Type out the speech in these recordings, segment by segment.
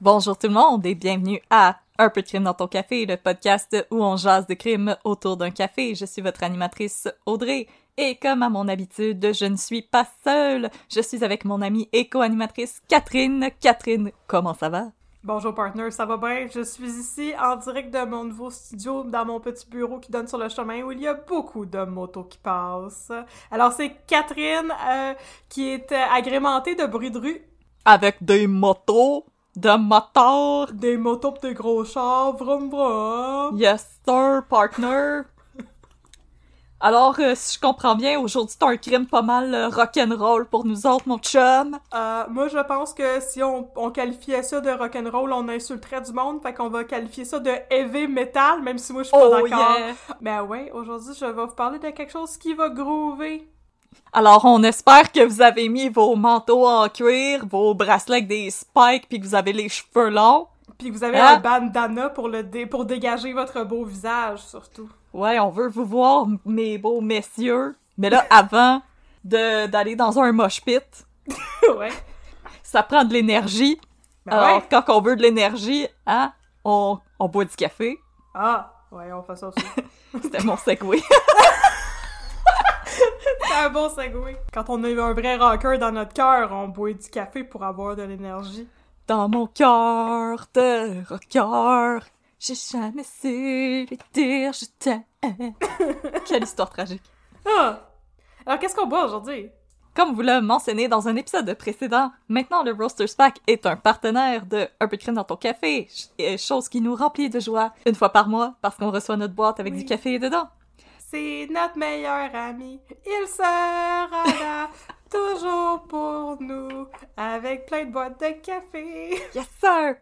Bonjour tout le monde et bienvenue à Un peu de crime dans ton café, le podcast où on jase de crime autour d'un café. Je suis votre animatrice Audrey et comme à mon habitude, je ne suis pas seule. Je suis avec mon amie et co-animatrice Catherine. Catherine, comment ça va? Bonjour partner, ça va bien? Je suis ici en direct de mon nouveau studio dans mon petit bureau qui donne sur le chemin où il y a beaucoup de motos qui passent. Alors c'est Catherine euh, qui est agrémentée de bruit de rue, Avec des motos, de moteurs. des motos pis des gros chars, vroom vroom. Yes sir, partner. Alors, euh, si je comprends bien, aujourd'hui c'est un crime pas mal euh, rock'n'roll pour nous autres, mon chum. Euh, moi je pense que si on, on qualifiait ça de rock'n'roll, on insulterait du monde, fait qu'on va qualifier ça de heavy metal, même si moi je suis pas Oh d'accord. yeah! Ben ouais, aujourd'hui je vais vous parler de quelque chose qui va groover. Alors, on espère que vous avez mis vos manteaux en cuir, vos bracelets avec des spikes, puis que vous avez les cheveux longs. Puis que vous avez Hein? un bandana pour le dé- pour dégager votre beau visage surtout. Ouais, on veut vous voir, mes beaux messieurs. Mais là, avant de d'aller dans un mosh pit, ouais. ça prend de l'énergie. Ben Alors, ouais. quand on veut de l'énergie, hein, on, on boit du café. Ah, ouais, on fait ça aussi. C'était mon segway. C'est un bon segway. Quand on a eu un vrai rocker dans notre cœur, on boit du café pour avoir de l'énergie. Dans mon cœur de rocker, j'ai jamais su lui dire je t'aime. Quelle histoire tragique. Ah! Alors, qu'est-ce qu'on boit aujourd'hui? Comme vous l'avez mentionné dans un épisode précédent, maintenant le Roasters Pack est un partenaire de Un peu de crème dans ton café, chose qui nous remplit de joie une fois par mois parce qu'on reçoit notre boîte avec Oui. du café dedans. C'est notre meilleur ami. Il sera là, toujours pour nous, avec plein de boîtes de café. Yes sir!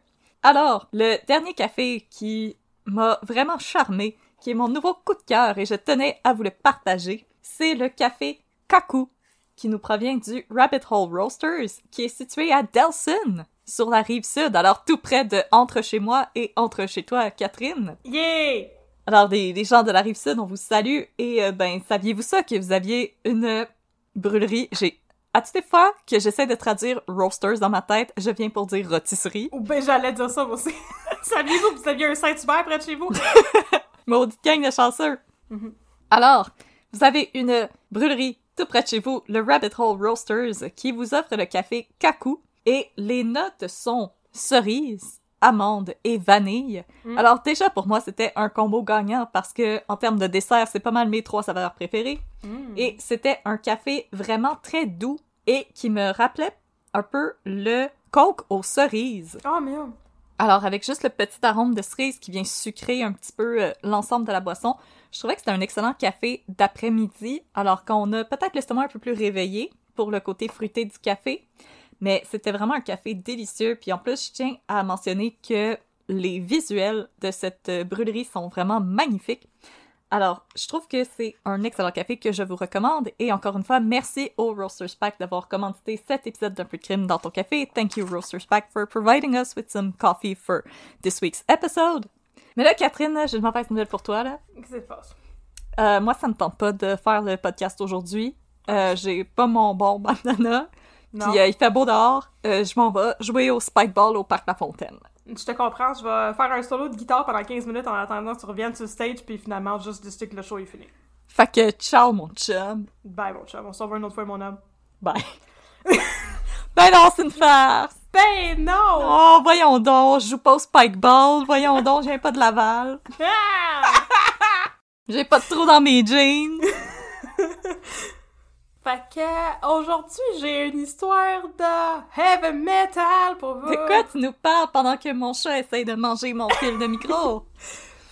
Alors, le dernier café qui m'a vraiment charmé, qui est mon nouveau coup de cœur et je tenais à vous le partager, c'est le café Kaku, qui nous provient du Rabbit Hole Roasters, qui est situé à Delson, sur la rive sud, alors tout près de entre chez moi et entre chez toi, Catherine. Yeah! Alors, des, des gens de la rive sud, on vous salue. Et euh, ben, saviez-vous ça que vous aviez une brûlerie? J'ai à toutes les fois que j'essaie de traduire roasters dans ma tête, je viens pour dire rôtisserie. Ou ben, j'allais dire ça aussi. Saviez-vous que vous aviez un Saint-Hubert près de chez vous? Maudite gang de chanceux. Mhm. Alors, vous avez une brûlerie tout près de chez vous, le Rabbit Hole Roasters, qui vous offre le café Kaku. Et les notes sont cerise, amande et vanille. Mm. Alors déjà pour moi c'était un combo gagnant parce que en termes de dessert c'est pas mal mes trois saveurs préférées. Mm. Et c'était un café vraiment très doux et qui me rappelait un peu le coke aux cerises. Oh, merde. Alors, avec juste le petit arôme de cerise qui vient sucrer un petit peu euh, l'ensemble de la boisson, je trouvais que c'était un excellent café d'après-midi, alors qu'on a peut-être l'estomac un peu plus réveillé pour le côté fruité du café. Mais c'était vraiment un café délicieux. Puis en plus, je tiens à mentionner que les visuels de cette euh, brûlerie sont vraiment magnifiques. Alors, je trouve que c'est un excellent café que je vous recommande. Et encore une fois, merci au Roasters Pack d'avoir commandité cet épisode d'un peu de crime dans ton café. Thank you, Roasters Pack, for providing us with some coffee for this week's episode. Mais là, Catherine, j'ai une mauvaise nouvelle pour toi, là. Qu'est-ce qui se passe? Euh, moi, ça me tente pas de faire le podcast aujourd'hui. Euh, j'ai pas mon bon bandana. Non. Puis euh, il fait beau dehors. Euh, je m'en vais jouer au spikeball au Parc La Fontaine. Je te comprends, je vais faire un solo de guitare pendant 15 minutes en attendant que tu reviennes sur le stage, puis finalement, juste décider que le show est fini. Fait que ciao, mon chum. Bye, mon chum, on se revoit une autre fois, mon homme. Bye. ben non, c'est une farce. Ben non! Oh, voyons donc, je joue pas au spikeball. Voyons donc, je viens pas de Laval. Ah! J'ai pas de trou dans mes jeans. Fait que aujourd'hui, j'ai une histoire de heavy metal pour vous. De quoi tu nous parles pendant que mon chat essaye de manger mon fil de micro?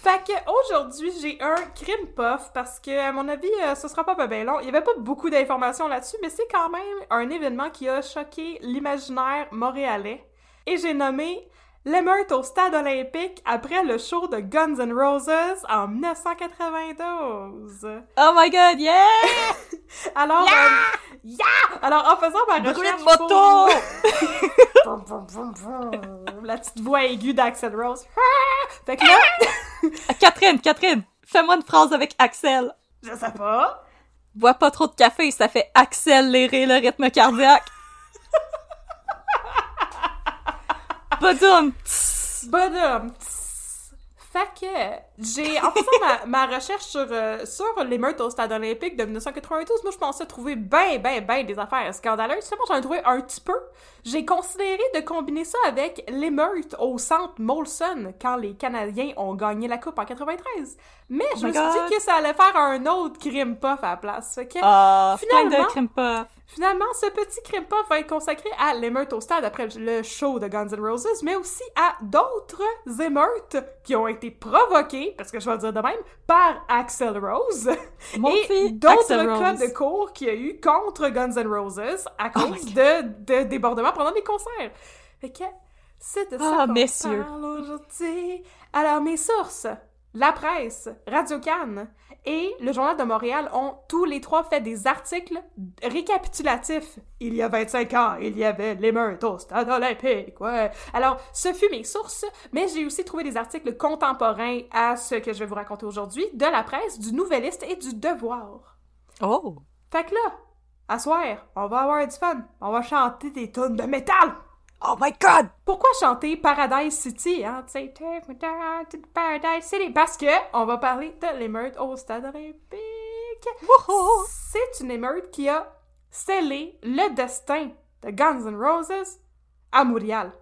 Fait que aujourd'hui, j'ai un crime puff parce que, à mon avis, euh, ce sera pas bien long. Il y avait pas beaucoup d'informations là-dessus, mais c'est quand même un événement qui a choqué l'imaginaire montréalais. Et j'ai nommé l'émeute au stade olympique après le show de Guns N' Roses en 1992. Oh my god, yeah! Alors, euh, yeah! Alors, en faisant ma recherche de moto! La petite voix aiguë d'Axel Rose. Fait que là, Ah, Catherine, Catherine, fais-moi une phrase avec Axel. je sais pas. Bois pas trop de café, ça fait accélérer le rythme cardiaque. Bonhomme. Tss. Fait que j'ai en faisant ma, ma recherche sur euh, sur l'émeute au stade olympique de 1992, moi je pensais trouver ben ben ben des affaires scandaleuses. Finalement j'en ai trouvé un petit peu. J'ai considéré de combiner ça avec l'émeute au centre Molson quand les Canadiens ont gagné la coupe en 93. Mais je Oh me suis God. dit que ça allait faire un autre crime puff à la place. Fait que Ah, de Finalement- puff. Finalement, ce petit crime puff va être consacré à l'émeute au stade après le show de Guns N' Roses, mais aussi à d'autres émeutes qui ont été provoquées, parce que je vais le dire de même, par Axel Rose. Mon et d'autres cas de cours qu'il y a eu contre Guns N' Roses à Oh cause de, de débordements pendant des concerts. Fait que c'est de ça Ah, qu'on parle aujourd'hui. Alors, mes sources, la presse, Radio Cannes et le Journal de Montréal ont tous les trois fait des articles récapitulatifs. Il y a 25 ans, il y avait l'émeute au stade olympique, ouais. Alors, ce fut mes sources, mais j'ai aussi trouvé des articles contemporains à ce que je vais vous raconter aujourd'hui de la presse, du Nouvelliste et du Devoir. Oh! Fait que là, à soir, on va avoir du fun. On va chanter des tunes de métal. Oh my god! Pourquoi chanter Paradise City, hein? Tu sais, Take me down to Paradise City. Parce que on va parler de l'émeute au stade olympique. Wouhou! C'est une émeute qui a scellé le destin de Guns N' Roses à Montréal.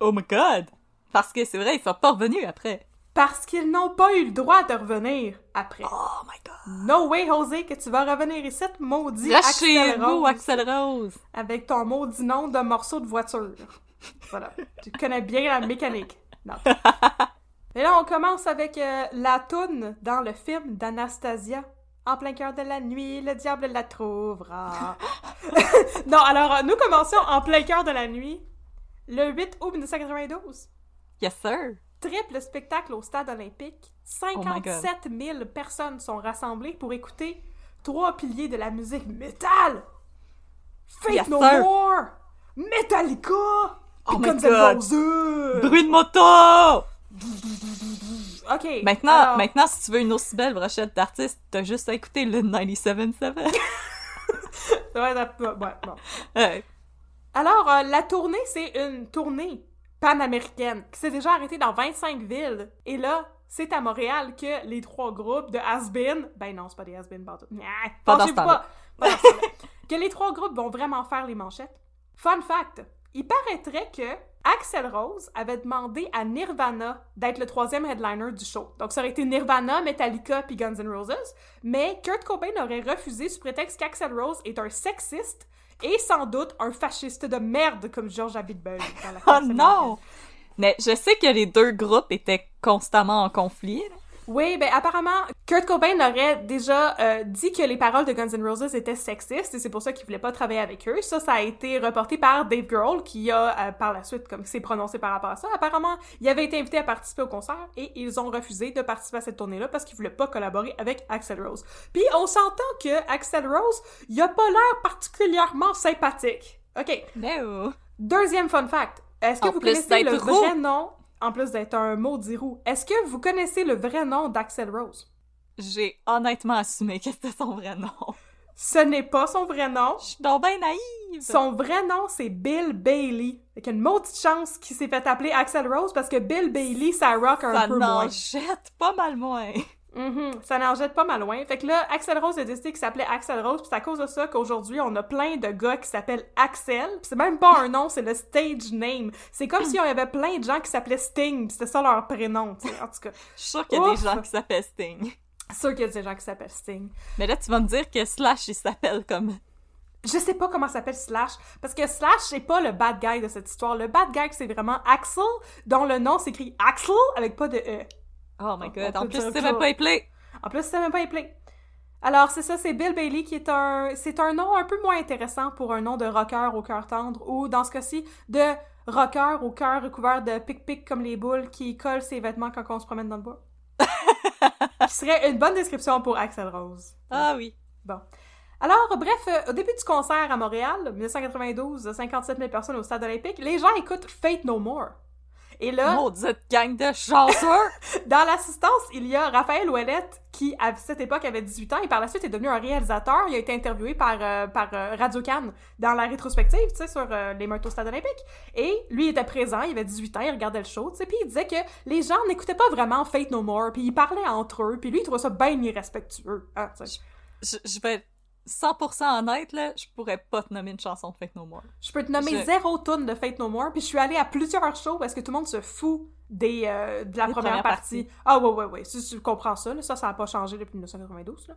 Oh my god! Parce que c'est vrai, ils sont pas revenus après. Parce qu'ils n'ont pas eu le droit de revenir après. Oh my god! No way, José, que tu vas revenir ici, maudit Axel Rose. Axel Rose! avec ton maudit nom de morceau de voiture. Voilà. tu connais bien la mécanique. Non. Et là, on commence avec euh, la toune dans le film d'Anastasia. En plein cœur de la nuit, le diable la trouvera. non, alors, nous commençons en plein cœur de la nuit, le 8 août 1992. Yes, sir! Triple spectacle au stade olympique. Oh my God. 57 000 personnes sont rassemblées pour écouter trois piliers de la musique métal. Fate Yes, No sir. More, Metallica, Oh my God. Bruit de moto! Ok. Maintenant, alors, maintenant, si tu veux une aussi belle brochette d'artistes, t'as juste à écouter le 97.7. ouais, ouais, bon. Ouais. Alors, euh, la tournée, c'est une tournée panaméricaine qui s'est déjà arrêtée dans 25 villes. Et là, c'est à Montréal que les trois groupes de has-been... Ben non, c'est pas des has-been, pardon. Nyah, Pas pas? Pas que les trois groupes vont vraiment faire les manchettes. Fun fact, il paraîtrait que Axel Rose avait demandé à Nirvana d'être le troisième headliner du show. Donc ça aurait été Nirvana, Metallica puis Guns N' Roses, mais Kurt Cobain aurait refusé sous prétexte qu'Axel Rose est un sexiste et sans doute un fasciste de merde comme George Abitbol. Oh non! américaine. Mais je sais que les deux groupes étaient constamment en conflit. là. Oui, ben apparemment, Kurt Cobain aurait déjà euh, dit que les paroles de Guns N' Roses étaient sexistes et c'est pour ça qu'il voulait pas travailler avec eux. Ça, ça a été reporté par Dave Grohl qui a euh, par la suite comme s'est prononcé par rapport à ça. Apparemment, il avait été invité à participer au concert et ils ont refusé de participer à cette tournée-là parce qu'ils voulaient pas collaborer avec Axel Rose. Puis on s'entend que Axel Rose, il a pas l'air particulièrement sympathique. Ok. No! Deuxième fun fact. Est-ce que En vous connaissez le vrai nom? En plus d'être un maudit roux. Est-ce que vous connaissez le vrai nom d'Axel Rose? J'ai honnêtement assumé que c'était son vrai nom. Ce n'est pas son vrai nom. Je suis donc bien naïve! Son vrai nom, c'est Bill Bailey. Avec une maudite chance qu'il s'est fait appeler Axel Rose parce que Bill Bailey, ça rock un Ça peu moins. jette pas mal moins. Mhm, ça n'en jette pas mal loin. Fait que là, Axel Rose a décidé qu'il s'appelait Axel Rose, puis c'est à cause de ça qu'aujourd'hui, on a plein de gars qui s'appellent Axel. C'est même pas un nom, c'est le stage name. C'est comme s'il y avait plein de gens qui s'appelaient Sting, puis c'était ça leur prénom, tu sais. En tout cas, Je suis sûre qu'il y a Ouf. des gens qui s'appellent Sting. sûr qu'il y a des gens qui s'appellent Sting. Mais là, tu vas me dire que Slash, il s'appelle comme... Je sais pas comment s'appelle Slash, parce que Slash, c'est pas le bad guy de cette histoire. Le bad guy, c'est vraiment Axel, dont le nom s'écrit Axel, avec pas de E. Oh my god, en plus, c'est même pas appelé. En plus, c'est même pas appelé. Alors, c'est ça, c'est Bill Bailey qui est un... C'est un nom un peu moins intéressant pour un nom de rocker au cœur tendre, ou dans ce cas-ci, de rocker au cœur recouvert de pic-pic comme les boules qui collent ses vêtements quand on se promène dans le bois. qui serait une bonne description pour Axel Rose. Ah oui. Bon. Alors, bref, euh, au début du concert à Montréal, 1992, 57 000 personnes au stade olympique, les gens écoutent Fate No More. Et là, Maudite gang de chanceux! dans l'assistance, il y a Raphaël Ouellette, qui, à cette époque, avait 18 ans, et par la suite est devenu un réalisateur. Il a été interviewé par, euh, par euh, Radio Cannes dans la rétrospective, tu sais, sur euh, les meurtres au stade olympique. Et lui était présent, il avait 18 ans, il regardait le show, tu sais, puis il disait que les gens n'écoutaient pas vraiment Fate No More, puis ils parlaient entre eux, puis lui, il trouvait ça bien irrespectueux. hein, sais. je, je vais être 100% honnête, là, je pourrais pas te nommer une chanson de Fake No More. Je peux te nommer Je- zéro tune de Fate No More, puis je suis allée à plusieurs shows parce que tout le monde se fout des, euh, de la Des première partie. Ah ouais, ouais, ouais, si tu comprends ça, là, ça, ça n'a pas changé depuis 1992, là.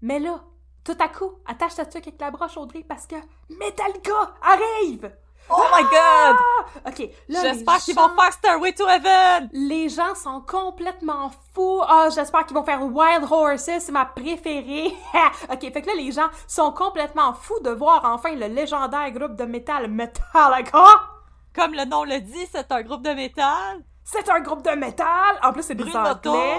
Mais là, tout à coup, attache ta tuque avec la broche, Audrey, parce que Metallica arrive! Oh my god! Ok, là, J'espère les qu'ils gens- vont faire Stairway to Heaven! Les gens sont complètement fous. Ah, j'espère qu'ils vont faire Wild Horses, c'est ma préférée. ok, fait que là, les gens sont complètement fous de voir enfin le légendaire groupe de métal Metallica. Comme le nom le dit, c'est un groupe de métal. C'est un groupe de métal! En plus, c'est des Brunoto. anglais.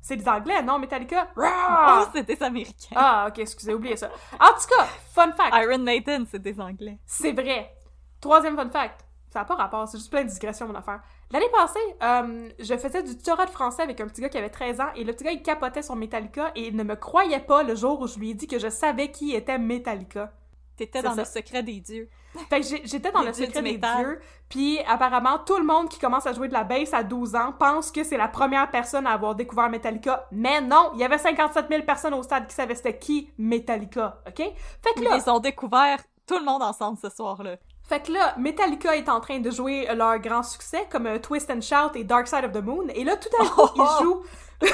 C'est des anglais, non, Metallica? Oh, Ah, c'est des américains. Ah, ok, excusez, oubliez ça. En tout cas, fun fact. Iron Maiden, c'est des anglais. C'est vrai. Troisième fun fact. Ça n'a pas rapport, c'est juste plein de digressions, mon affaire. L'année passée, euh, je faisais du tutorat de français avec un petit gars qui avait 13 ans, et le petit gars, il capotait sur Metallica, et il ne me croyait pas le jour où je lui ai dit que je savais qui était Metallica. T'étais dans ça. le secret des dieux. Fait que j'étais dans Les le secret des dieux, puis apparemment, tout le monde qui commence à jouer de la bass à 12 ans pense que c'est la première personne à avoir découvert Metallica, mais non, il y avait 57 000 personnes au stade qui savaient c'était qui Metallica, ok? Fait que Ils là, les ont découverts tout le monde ensemble ce soir-là. Fait que là, Metallica est en train de jouer leur grand succès comme euh, Twist and Shout et Dark Side of the Moon, et là, tout à coup, Oh! ils jouent...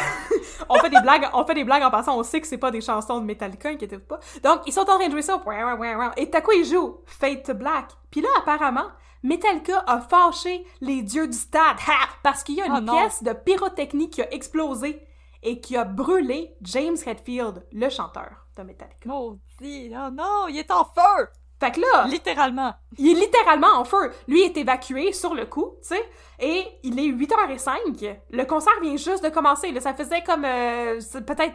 on fait des blagues, on fait des blagues en passant, on sait que c'est pas des chansons de Metallica, inquiétez-vous pas. Donc, ils sont en train de jouer ça, et tout à coup, ils jouent Fade to Black. Puis là, apparemment, Metallica a fâché les dieux du stade, ha! parce qu'il y a une Oh pièce de pyrotechnie qui a explosé et qui a brûlé James Hetfield, le chanteur de Metallica. Maudit! Oh non, il est en feu! Fait que là, Littéralement. il est littéralement en feu. Lui est évacué sur le coup, tu sais, et il est 8h05. Le concert vient juste de commencer. Là, ça faisait comme euh, peut-être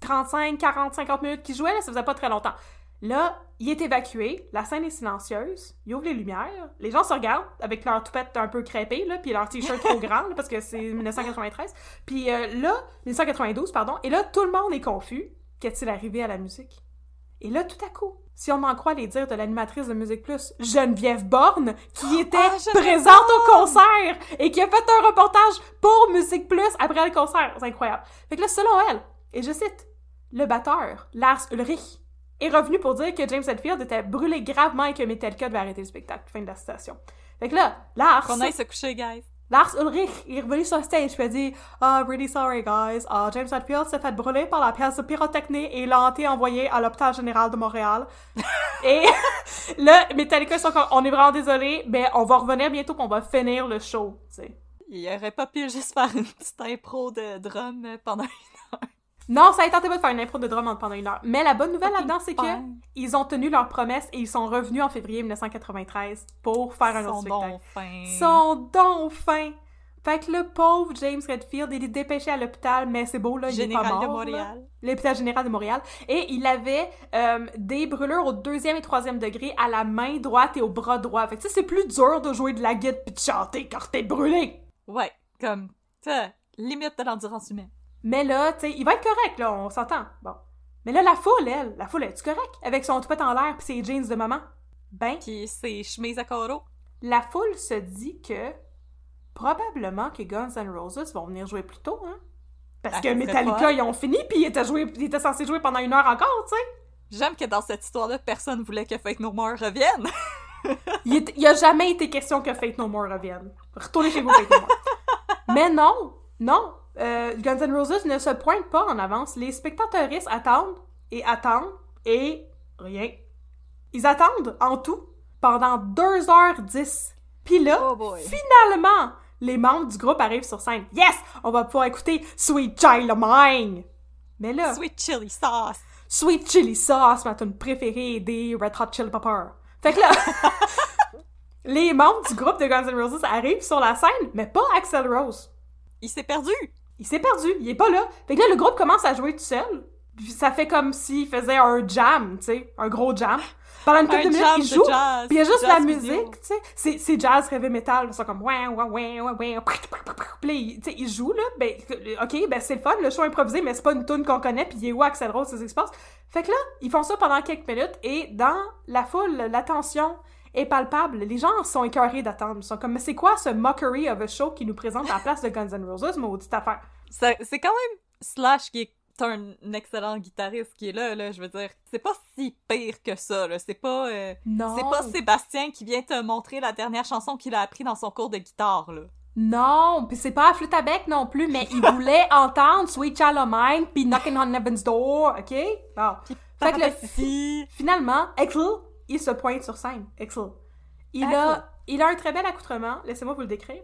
35, 40, 50 minutes qu'il jouait, là, ça faisait pas très longtemps. Là, il est évacué, la scène est silencieuse, il ouvre les lumières, les gens se regardent avec leur toupette un peu crêpée, là, puis leur t-shirt trop grand, là, parce que c'est 1993. Puis euh, là, 1992, pardon, et là, tout le monde est confus. Qu'est-il arrivé à la musique? Et là, tout à coup, si on en croit les dires de l'animatrice de Musique Plus, Geneviève Borne, qui était Ah, présente au concert et qui a fait un reportage pour Musique Plus après le concert. C'est incroyable. Fait que là, selon elle, et je cite, le batteur, Lars Ulrich, est revenu pour dire que James Hetfield était brûlé gravement et que Metallica devait arrêter le spectacle. Fin de la citation. Fait que là, Lars... Qu'on aille se coucher, guys. Lars Ulrich est revenu sur stage et a dit Ah, really sorry, guys. Ah, James Hetfield s'est fait brûler par la pièce de pyrotechnie et il a été envoyé à l'hôpital général de Montréal. et là, Metallica, sont comme, on est vraiment désolé, mais on va revenir bientôt puis on va finir le show. Il aurait pas pu juste faire une petite impro de drum pendant. Non, ça a tenté pas de faire une impro de drum pendant une heure. Mais la bonne nouvelle là-dedans, c'est que ils ont tenu leur promesse et ils sont revenus en février 1993 pour faire un autre Son spectacle. bon fin. Son don fin. Fait que le pauvre James Redfield, il est dépêché à l'hôpital, mais c'est beau, là, il est pas mort. de. Montréal. L'hôpital général de Montréal. Et il avait euh, des brûlures au deuxième et troisième degré à la main droite et au bras droit. Fait que ça, c'est plus dur de jouer de la guitare pis de chanter quand t'es brûlé. Ouais, comme, t'as limite de l'endurance humaine. Mais là, tu sais, il va être correct, là, on s'entend. Bon. Mais là, la foule, elle, la foule, est-tu correct? Avec son toupette en l'air pis ses jeans de maman? Ben, Puis ses chemises à carreaux. la foule se dit que probablement que Guns N' Roses vont venir jouer plus tôt, hein? Parce Ah, que Metallica, ils ont fini, puis ils étaient, joués, ils étaient censés jouer pendant une heure encore, tu sais. J'aime que dans cette histoire-là, personne voulait que Fate No More revienne. Il, est- il a jamais été question que Fate No More revienne. Retournez chez vous, Fate No More. Mais non, non. Euh, Guns N' Roses ne se pointe pas en avance. Les spectateuristes attendent et attendent et rien. Ils attendent en tout pendant 2h10. Puis là, Oh finalement, les membres du groupe arrivent sur scène. Yes! On va pouvoir écouter Sweet Child of Mine! Mais là, Sweet chili sauce. Sweet Chili Sauce, ma tune préférée des Red Hot Chili Peppers. Fait que là, les membres du groupe de Guns N' Roses arrivent sur la scène, mais pas Axel Rose. Il s'est perdu. Il s'est perdu, il est pas là. Fait que là, le groupe commence à jouer tout seul. Puis ça fait comme s'il faisait un jam, tu sais, un gros jam. Pendant une couple de minutes, il joue, jazz, puis il y a juste la musique, tu sais. C'est, c'est jazz, heavy metal, ils sont comme ouais, ouais, ouais, ouais, ouais, puis tu sais, il joue, là, ben, ok, ben c'est le fun, le show improvisé, mais c'est pas une tune qu'on connaît, puis il est où Axel Rose, c'est ce qui se passe. Fait que là, ils font ça pendant quelques minutes, et dans la foule, l'attention est palpable. Les gens sont écœurés d'attendre. Ils sont comme, mais c'est quoi ce mockery of a show qui nous présente à la place de Guns N' Roses, maudite affaire? C'est quand même Slash qui est un excellent guitariste qui est là, là, je veux dire. C'est pas si pire que ça, là. C'est pas... euh, Non. C'est pas Sébastien qui vient te montrer la dernière chanson qu'il a appris dans son cours de guitare, là. Non, puis c'est pas à flûte à bec non plus, mais il voulait entendre Sweet Child of Mine puis Knocking on Heaven's Door, ok? Bon. Fait que le Papatie. finalement, Axel, il se pointe sur scène. Axel. Il Axel. a, il a un très bel accoutrement, laissez-moi vous le décrire.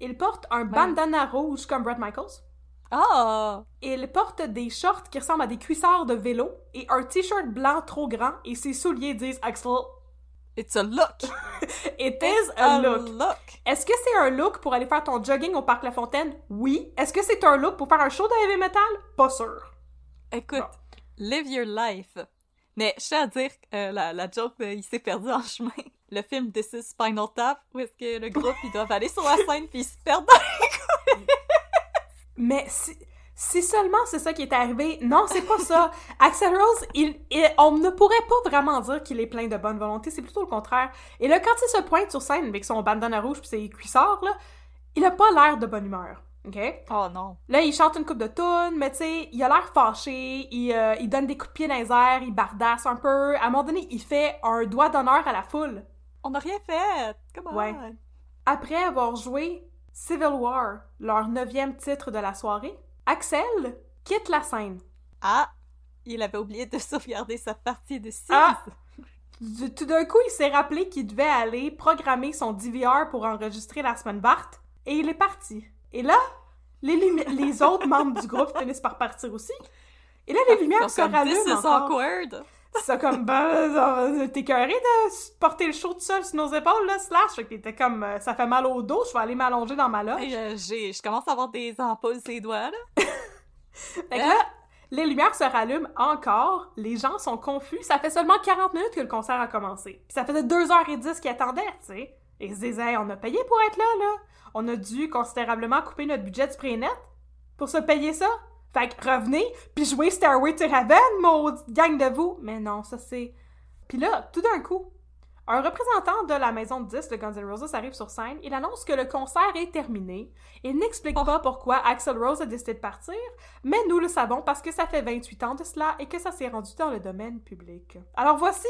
Il porte un bandana rouge comme Brett Michaels. Ah! Il porte des shorts qui ressemblent à des cuissards de vélo et un t-shirt blanc trop grand et ses souliers disent Axel. It's a look! It is a A look. look! Est-ce que c'est un look pour aller faire ton jogging au parc La Fontaine? Oui. Est-ce que c'est un look pour faire un show de heavy metal? Pas sûr. Écoute, Bon. live your life. Mais je tiens à dire, euh, la, la joke il s'est perdu en chemin. Le film This is Spinal Tap, où est-ce que le groupe, ils doivent aller sur la scène puis ils se perdent dans Mais si, seulement c'est ça qui est arrivé. Non, c'est pas ça. Axel Rose, il, on ne pourrait pas vraiment dire qu'il est plein de bonne volonté. C'est plutôt le contraire. Et là, quand il se pointe sur scène avec son bandana rouge pis ses cuissards, là, il a pas l'air de bonne humeur. OK? Oh non. Là, il chante une coupe de tunes, mais tu sais, il a l'air fâché, il, euh, il donne des coups de pied dans les airs, il bardasse un peu. À un moment donné, il fait un doigt d'honneur à la foule. On n'a rien fait! Come on! Ouais. Après avoir joué Civil War, leur neuvième titre de la soirée, Axel quitte la scène. Ah! Il avait oublié de sauvegarder sa partie de 6. Ah! Tout d'un coup, il s'est rappelé qu'il devait aller programmer son DVR pour enregistrer la semaine Bart, et il est parti. Et là, les, les autres membres du groupe finissent par partir aussi. Et là, les lumières se rallument encore. C'est comme, ben, euh, t'es carré de porter le show tout seul sur nos épaules, là, slash. Fait que t'étais comme, euh, ça fait mal au dos, je vais aller m'allonger dans ma loge. Euh, j'ai- je commence à avoir des ampoules sur les doigts, là. Fait que là, les lumières se rallument encore, les gens sont confus. Ça fait seulement 40 minutes que le concert a commencé. Puis ça faisait 2h10 qu'ils attendaient, tu sais. Et on a payé pour être là, là. On a dû considérablement couper notre budget du pré-net pour se payer ça. Fait que revenez, puis jouez Stairway to Heaven, maudite gang de vous. Mais non, ça c'est... Puis là, tout d'un coup, un représentant de la maison de disques de Guns N' Roses arrive sur scène. Il annonce que le concert est terminé. Il n'explique pas pourquoi Axel Rose a décidé de partir, mais nous le savons parce que ça fait 28 ans de cela et que ça s'est rendu dans le domaine public. Alors voici!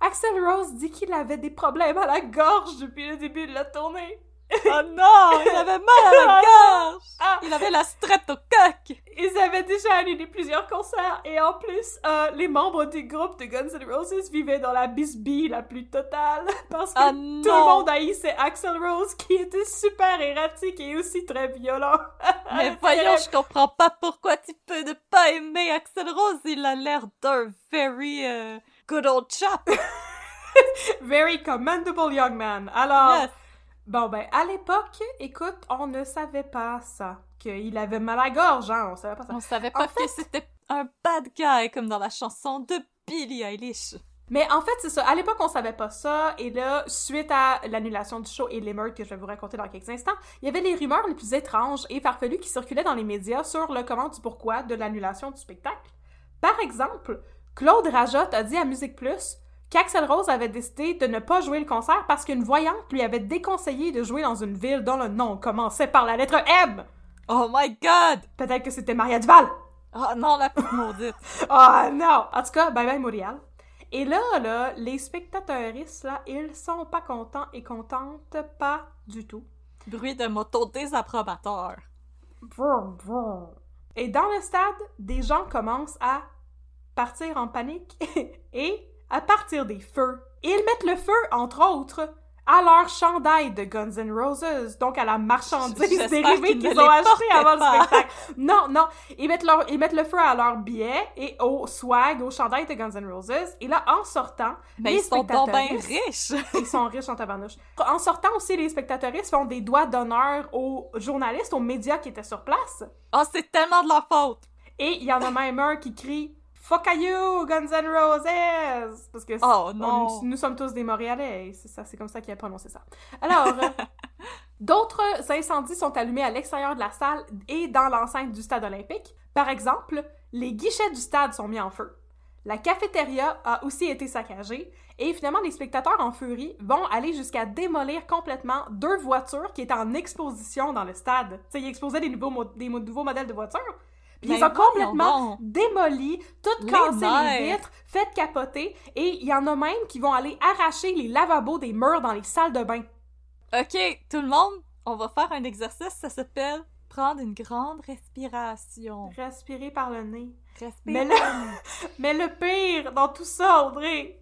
Axel Rose dit qu'il avait des problèmes à la gorge depuis le début de la tournée. Oh non! Il avait mal à la gorge! Ah! Il avait la streptocoque! Ils avaient déjà annulé plusieurs concerts et en plus, euh, les membres du groupe de Guns N' Roses vivaient dans la bisbille la plus totale parce que Ah tout le monde haïssait Axel Rose qui était super erratique et aussi très violent. Mais voyons, je comprends pas pourquoi tu peux ne pas aimer Axel Rose. Il a l'air d'un very euh, good old chap. Very commendable young man. Alors, Yes. bon ben, à l'époque, écoute, on ne savait pas ça. Qu'il avait mal à la gorge, hein, on savait pas ça. On savait pas En fait- que c'était un bad guy comme dans la chanson de Billie Eilish. Mais en fait, c'est ça. À l'époque, on savait pas ça. Et là, suite à l'annulation du show et l'émeute que je vais vous raconter dans quelques instants, il y avait les rumeurs les plus étranges et farfelues qui circulaient dans les médias sur le comment du pourquoi de l'annulation du spectacle. Par exemple, Claude Rajotte a dit à Musique Plus qu'Axel Rose avait décidé de ne pas jouer le concert parce qu'une voyante lui avait déconseillé de jouer dans une ville dont le nom commençait par la lettre M. Oh my god! Peut-être que c'était Maria Duval. Oh non, la maudite. oh non! En tout cas, bye bye Montréal. Et là, là, les spectateuristes, là, ils sont pas contents et contentes, pas du tout. Bruit de moto désapprobateur. Et dans le stade, des gens commencent à partir en panique et à partir des feux. Ils mettent le feu, entre autres, à leur chandail de Guns N' Roses, donc à la marchandise dérivée qu'ils ont achetée avant le spectacle. Non, non, ils mettent, leur, ils mettent le feu à leurs billets et au swag, au chandail de Guns N' Roses. Et là, en sortant, Mais les ils sont donc bien riches! ils sont riches en tabarnouche. En sortant aussi, les spectateuristes font des doigts d'honneur aux journalistes, aux médias qui étaient sur place. Oh, c'est tellement de leur faute! Et il y en a même un qui crie Fuck you, Guns N' Roses! Parce que Oh, on- nous sommes tous des Montréalais, c'est comme ça qu'il a prononcé ça. Alors, euh, d'autres incendies sont allumés à l'extérieur de la salle et dans l'enceinte du stade olympique. Par exemple, les guichets du stade sont mis en feu. La cafétéria a aussi été saccagée et finalement les spectateurs en furie vont aller jusqu'à démolir complètement deux voitures qui étaient en exposition dans le stade. Tu sais, ils exposaient des nouveaux, mo- des mo- nouveaux modèles de voitures. Puis ils ont complètement donc. démoli, tout Les cassé les nerfs. vitres, fait capoter et il y en a même qui vont aller arracher les lavabos des murs dans les salles de bain. Ok, tout le monde, on va faire un exercice, ça s'appelle prendre une grande respiration. Respirer par le nez. Respire. Mais le, mais le pire dans tout ça, Audrey,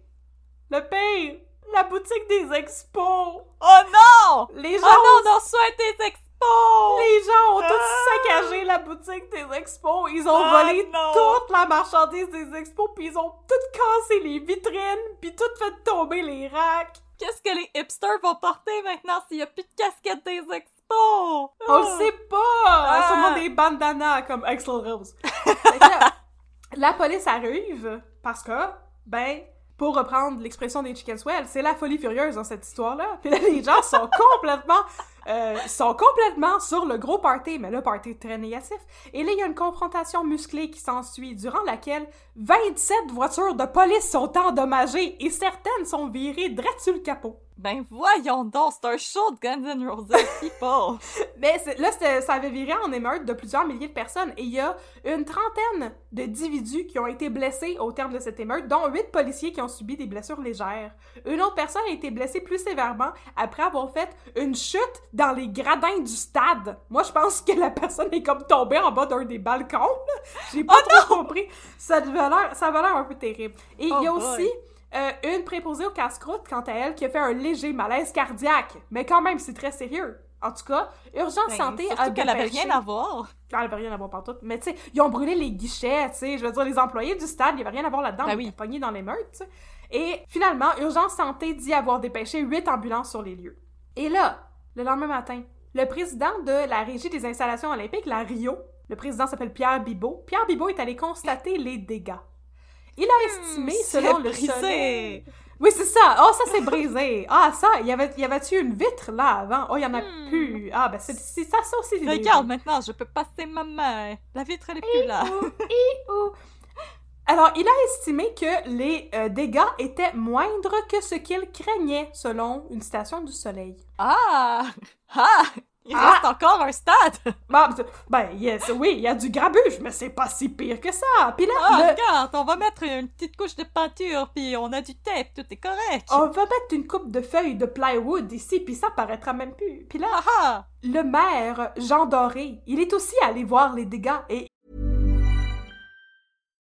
le pire, la boutique des expos. Oh non! Les gens, Oh non, on souhaite des expos! Les gens ont Ah! tous saccagé la boutique des expos. Ils ont Ah, volé non. toute la marchandise des expos, puis ils ont tout cassé les vitrines, puis tout fait tomber les racks. Qu'est-ce que les hipsters vont porter maintenant s'il y a plus de casquettes des expos? On le sait pas! Ah. Sûrement des bandanas comme Axl Rose. Que la police arrive parce que, ben, pour reprendre l'expression des Chicken Swell, c'est la folie furieuse dans cette histoire-là. Puis là, les gens sont complètement, euh, sont complètement sur le gros party, mais le party est très négatif. Et là, il y a une confrontation musclée qui s'ensuit, durant laquelle 27 voitures de police sont endommagées et certaines sont virées direct sur le capot. Ben voyons donc, c'est un show de Guns N' Roses, people! Mais là, ça avait viré en émeute de plusieurs milliers de personnes et il y a une trentaine d'individus qui ont été blessés au terme de cette émeute, dont huit policiers qui ont subi des blessures légères. Une autre personne a été blessée plus sévèrement après avoir fait une chute dans les gradins du stade. Moi, je pense que la personne est comme tombée en bas d'un des balcons. J'ai pas trop compris. Ça avait l'air un peu terrible. Et il y a Oh boy. aussi euh, une préposée au casse-croûte, quant à elle, qui a fait un léger malaise cardiaque. Mais quand même, c'est très sérieux. En tout cas, Urgence Ben, Santé a qu'elle avait rien à voir. Elle avait rien à voir partout. Mais tu sais, ils ont brûlé les guichets, tu sais. Je veux dire, les employés du stade, il y avait rien à voir là-dedans. Ben ils oui. pognés dans tu sais. Et finalement, Urgence Santé dit avoir dépêché huit ambulances sur les lieux. Et là, le lendemain matin, le président de la Régie des installations olympiques, la Rio, le président s'appelle Pierre Bibot, Pierre Bibot est allé constater les dégâts. Il a estimé, selon c'est le brisé. soleil... Oui, c'est ça. Oh, ça, c'est brisé. Ah, ça, il y avait, il y avait-tu une vitre là avant? Oh, il y en a Hmm. plus. Ah, ben, c'est ça, ça aussi. des- Regarde maintenant, je peux passer ma main. La vitre, elle est plus là. Alors, il a estimé que les euh, dégâts étaient moindres que ce qu'il craignait, selon une station du Soleil. Ah! Ah! Il Ah! reste encore un stade! Bah, ben, yes, oui, il y a du grabuge, mais c'est pas si pire que ça. Puis là, le- regarde, on va mettre une petite couche de peinture, puis on a du tape, tout est correct. on va mettre une coupe de feuilles de plywood ici, puis ça paraîtra même plus. Puis là, Ah ah! le maire, Jean Doré, il est aussi allé voir les dégâts et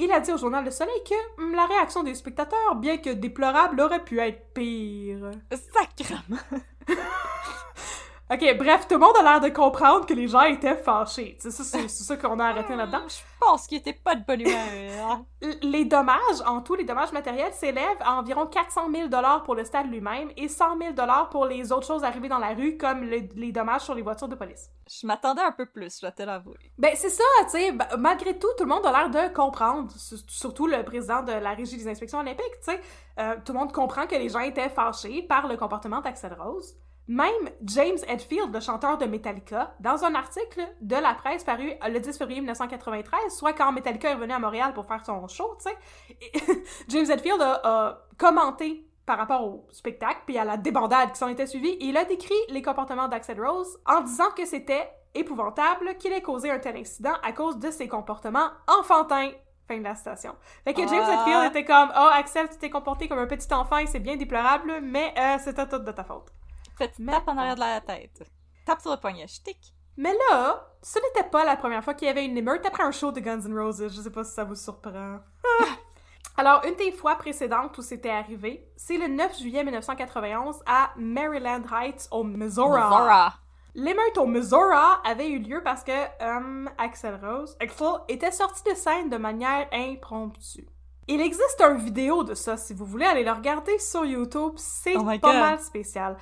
Il a dit au Journal Le Soleil que hum, la réaction des spectateurs, bien que déplorable, aurait pu être pire. Sacrement! Ok, bref, tout le monde a l'air de comprendre que les gens étaient fâchés. C'est ça, c'est ça qu'on a arrêté là-dedans. Je pense qu'il était pas de bonne humeur. Les dommages, en tout, les dommages matériels s'élèvent à environ 400 000 pour le stade lui-même et 100 000 pour les autres choses arrivées dans la rue, comme le- les dommages sur les voitures de police. Je m'attendais un peu plus, je dois te l'avouer. Ben, c'est ça, tu sais, malgré tout, tout le monde a l'air de comprendre, surtout le président de la Régie des inspections olympiques, tu sais. Euh, tout le monde comprend que les gens étaient fâchés par le comportement d'Axel Rose. Même James Hetfield, le chanteur de Metallica, dans un article de la presse paru le 10 février 1993, soit quand Metallica est revenu à Montréal pour faire son show, tu sais, James Hetfield a, a commenté par rapport au spectacle puis à la débandade qui s'en était suivie, et il a décrit les comportements d'Axel Rose en disant que c'était épouvantable qu'il ait causé un tel incident à cause de ses comportements enfantins. Fin de la citation. Fait que James Ah. Hetfield était comme « Oh, Axel, tu t'es comporté comme un petit enfant et c'est bien déplorable, mais euh, c'était tout de ta faute. » Petite tape en arrière de la tête. Tape sur le poignet, ch'tic. Mais là, ce n'était pas la première fois qu'il y avait une émeute après un show de Guns N' Roses. Je sais pas si ça vous surprend. Alors, une des fois précédentes où c'était arrivé, c'est le 9 juillet 1991 à Maryland Heights, au Missouri. Zora. L'émeute au Missouri avait eu lieu parce que euh, Axel Rose, Axel, était sorti de scène de manière impromptue. Il existe une vidéo de ça, si vous voulez aller le regarder sur YouTube, c'est Oh pas God. mal spécial.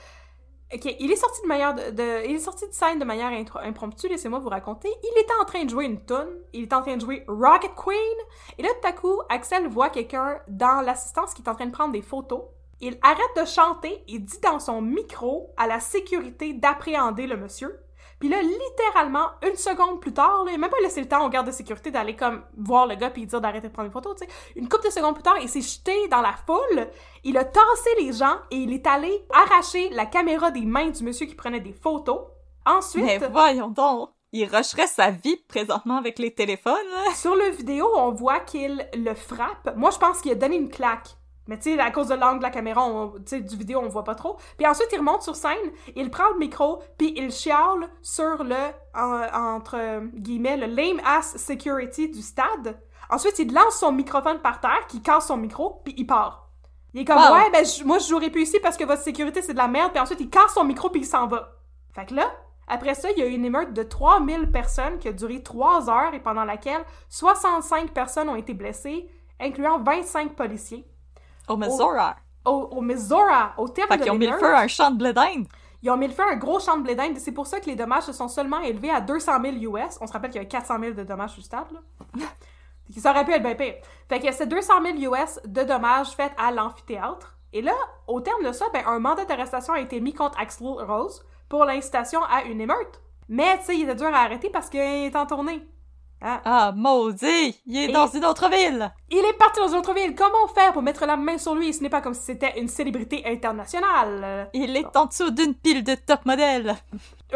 Ok, il est sorti de manière de, il est scène de manière impromptue, laissez-moi vous raconter. Il était en train de jouer une tune, il était en train de jouer Rocket Queen, et là tout à coup, Axel voit quelqu'un dans l'assistance qui est en train de prendre des photos. Il arrête de chanter et dit dans son micro à la sécurité d'appréhender le monsieur. Puis là, littéralement, une seconde plus tard, là, il a même pas laissé le temps au garde de sécurité d'aller comme voir le gars puis dire d'arrêter de prendre des photos, tu sais. Une couple de secondes plus tard, il s'est jeté dans la foule, il a tassé les gens et il est allé arracher la caméra des mains du monsieur qui prenait des photos. Ensuite, Mais voyons donc. Il rusherait sa vie présentement avec les téléphones, sur le vidéo, on voit qu'il le frappe. Moi, je pense qu'il a donné une claque. Mais tu sais, à cause de l'angle de la caméra, on- tu sais, du vidéo, on voit pas trop. Puis ensuite, il remonte sur scène, il prend le micro, puis il chiale sur le, en- entre guillemets, le lame ass security du stade. Ensuite, il lance son microphone par terre, qui casse son micro, puis il part. Il est comme, Wow. ouais, ben, moi, je jouerai plus ici parce que votre sécurité, c'est de la merde. Puis ensuite, il casse son micro, puis il s'en va. Fait que là, après ça, il y a eu une émeute de 3000 personnes qui a duré 3 heures et pendant laquelle 65 personnes ont été blessées, incluant 25 policiers. Au Missouri. Au, au Missouri, au terme Fait de qu'ils ont mis le feu à un champ de blé d'Inde. ils ont mis le feu à un gros champ de blé d'Inde c'est pour ça que les dommages se sont seulement élevés à 200 000 US. On se rappelle qu'il y a 400 000 de dommages sur le stade, là. ça aurait pu être bien pire. Fait que c'est 200 000 US de dommages faits à l'amphithéâtre. Et là, au terme de ça, ben, un mandat d'arrestation a été mis contre Axel Rose pour l'incitation à une émeute. Mais, tu sais, il était dur à arrêter parce qu'il est en tournée. Hein? Ah, maudit! Il est Et- dans une autre ville! Il est parti dans une autre ville. Comment faire pour mettre la main sur lui? Ce n'est pas comme si c'était une célébrité internationale. Il est en dessous d'une pile de top modèles.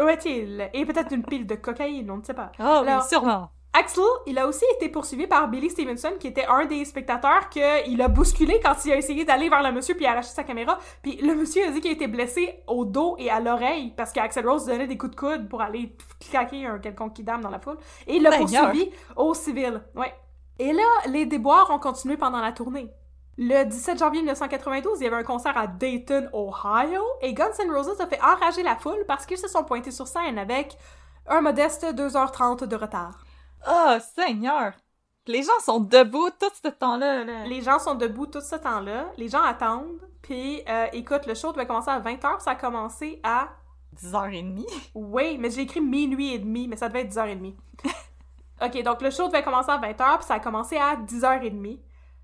Où est-il? Et peut-être une pile de cocaïne, on ne sait pas. Oh Alors, oui, sûrement. Axel, il a aussi été poursuivi par Billy Stevenson, qui était un des spectateurs qu'il a bousculé quand il a essayé d'aller vers le monsieur puis arracher sa caméra. Puis le monsieur a dit qu'il a été blessé au dos et à l'oreille parce qu'Axel Rose donnait des coups de coude pour aller claquer un quelconque kidam dans la foule. Et il l'a Seigneur. poursuivi au civil. Ouais. Et là, les déboires ont continué pendant la tournée. Le 17 janvier 1992, il y avait un concert à Dayton, Ohio, et Guns N' Roses a fait enrager la foule parce qu'ils se sont pointés sur scène avec un modeste 2h30 de retard. Oh, Seigneur! Les gens sont debout tout ce temps-là, là. Les gens sont debout tout ce temps-là, les gens attendent, puis euh, écoute, le show devait commencer à 20h, ça a commencé à... 10h30. Oui, mais j'ai écrit minuit et demi, mais ça devait être 10h30. ok, donc le show devait commencer à 20h, puis ça a commencé à 10h30.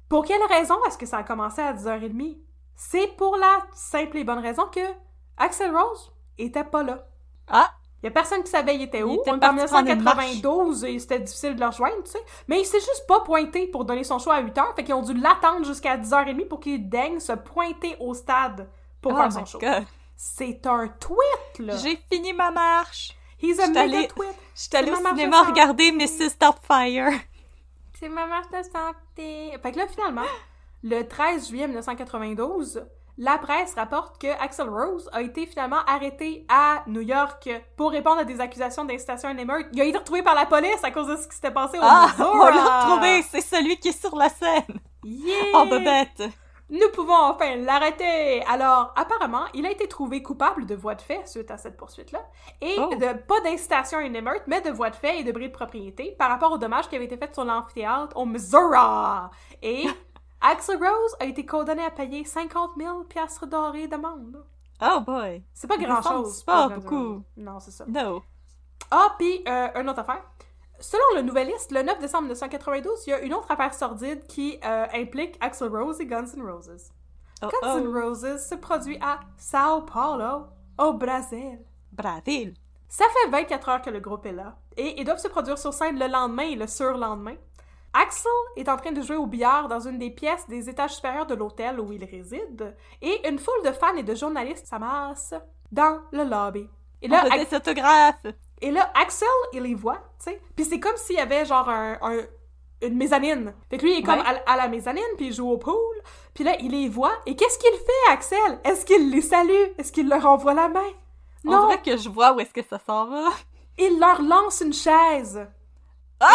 Pour quelle raison est-ce que ça a commencé à 10h30? C'est pour la simple et bonne raison que Axel Rose était pas là. Ah! Il y a personne qui savait il était où. Il était On en parti prendre une marche. 1992 et c'était difficile de le rejoindre, tu sais. Mais il s'est juste pas pointé pour donner son show à 8h, fait qu'ils ont dû l'attendre jusqu'à 10h30 pour qu'il daigne se pointer au stade pour Oh faire son show. C'est un tweet, là. J'ai fini ma marche. He's a mega allée- tweet. J'étais allée C'est au cinéma de regarder. Mrs. Starfire. C'est ma marche de santé. Fait que là, finalement, le 13 juillet 1992, la presse rapporte que Axel Rose a été finalement arrêté à New York pour répondre à des accusations d'incitation à une émeute. Il a été retrouvé par la police à cause de ce qui s'était passé au Ah, Missouri. on l'a retrouvé, c'est celui qui est sur la scène. Yeah! En bobette. Nous pouvons enfin l'arrêter! Alors, apparemment, il a été trouvé coupable de voie de fait suite à cette poursuite-là, et Oh. de pas d'incitation à une émeute, mais de voie de fait et de bris de propriété par rapport aux dommages qui avaient été faits sur l'amphithéâtre au Missouri. Et Axel Rose a été condamné à payer 50 000 piastres dorés d'amende. Oh boy. C'est pas grand-chose. semble pas beaucoup. Non, c'est ça. No. Ah, puis euh, une autre affaire. Selon le Nouvelliste, le 9 décembre 1992, il y a une autre affaire sordide qui euh, implique Axl Rose et Guns N' Roses. Oh, Guns N' oh. Roses se produit à Sao Paulo, au Brésil. Brazil. Ça fait 24 heures que le groupe est là, et ils doivent se produire sur scène le lendemain et le surlendemain. Axel est en train de jouer au billard dans une des pièces des étages supérieurs de l'hôtel où il réside, et une foule de fans et de journalistes s'amasse dans le lobby. Et là, On des autographes. et là, Axel, il les voit, tu sais. Puis c'est comme s'il y avait genre un, un- une mezzanine. Fait que lui, il est comme Ouais. à, à la mezzanine, puis il joue au pool. Puis là, il les voit. Et qu'est-ce qu'il fait, Axel? Est-ce qu'il les salue? Est-ce qu'il leur envoie la main? On Non, dirait que je vois où est-ce que ça s'en va. il leur lance une chaise. Ah!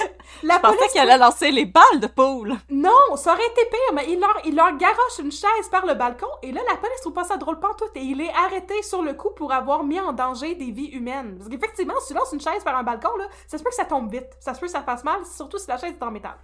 La Je pensais police... qu'il allait lancer les balles de poule. Non, ça aurait été pire, mais il leur, il leur garoche une chaise par le balcon, et là, la police trouve pas ça drôle pantoute, et il est arrêté sur le coup pour avoir mis en danger des vies humaines. Parce qu'effectivement, si tu lances une chaise par un balcon, là, ça se peut que ça tombe vite, ça se peut que ça fasse mal, surtout si la chaise est en métal.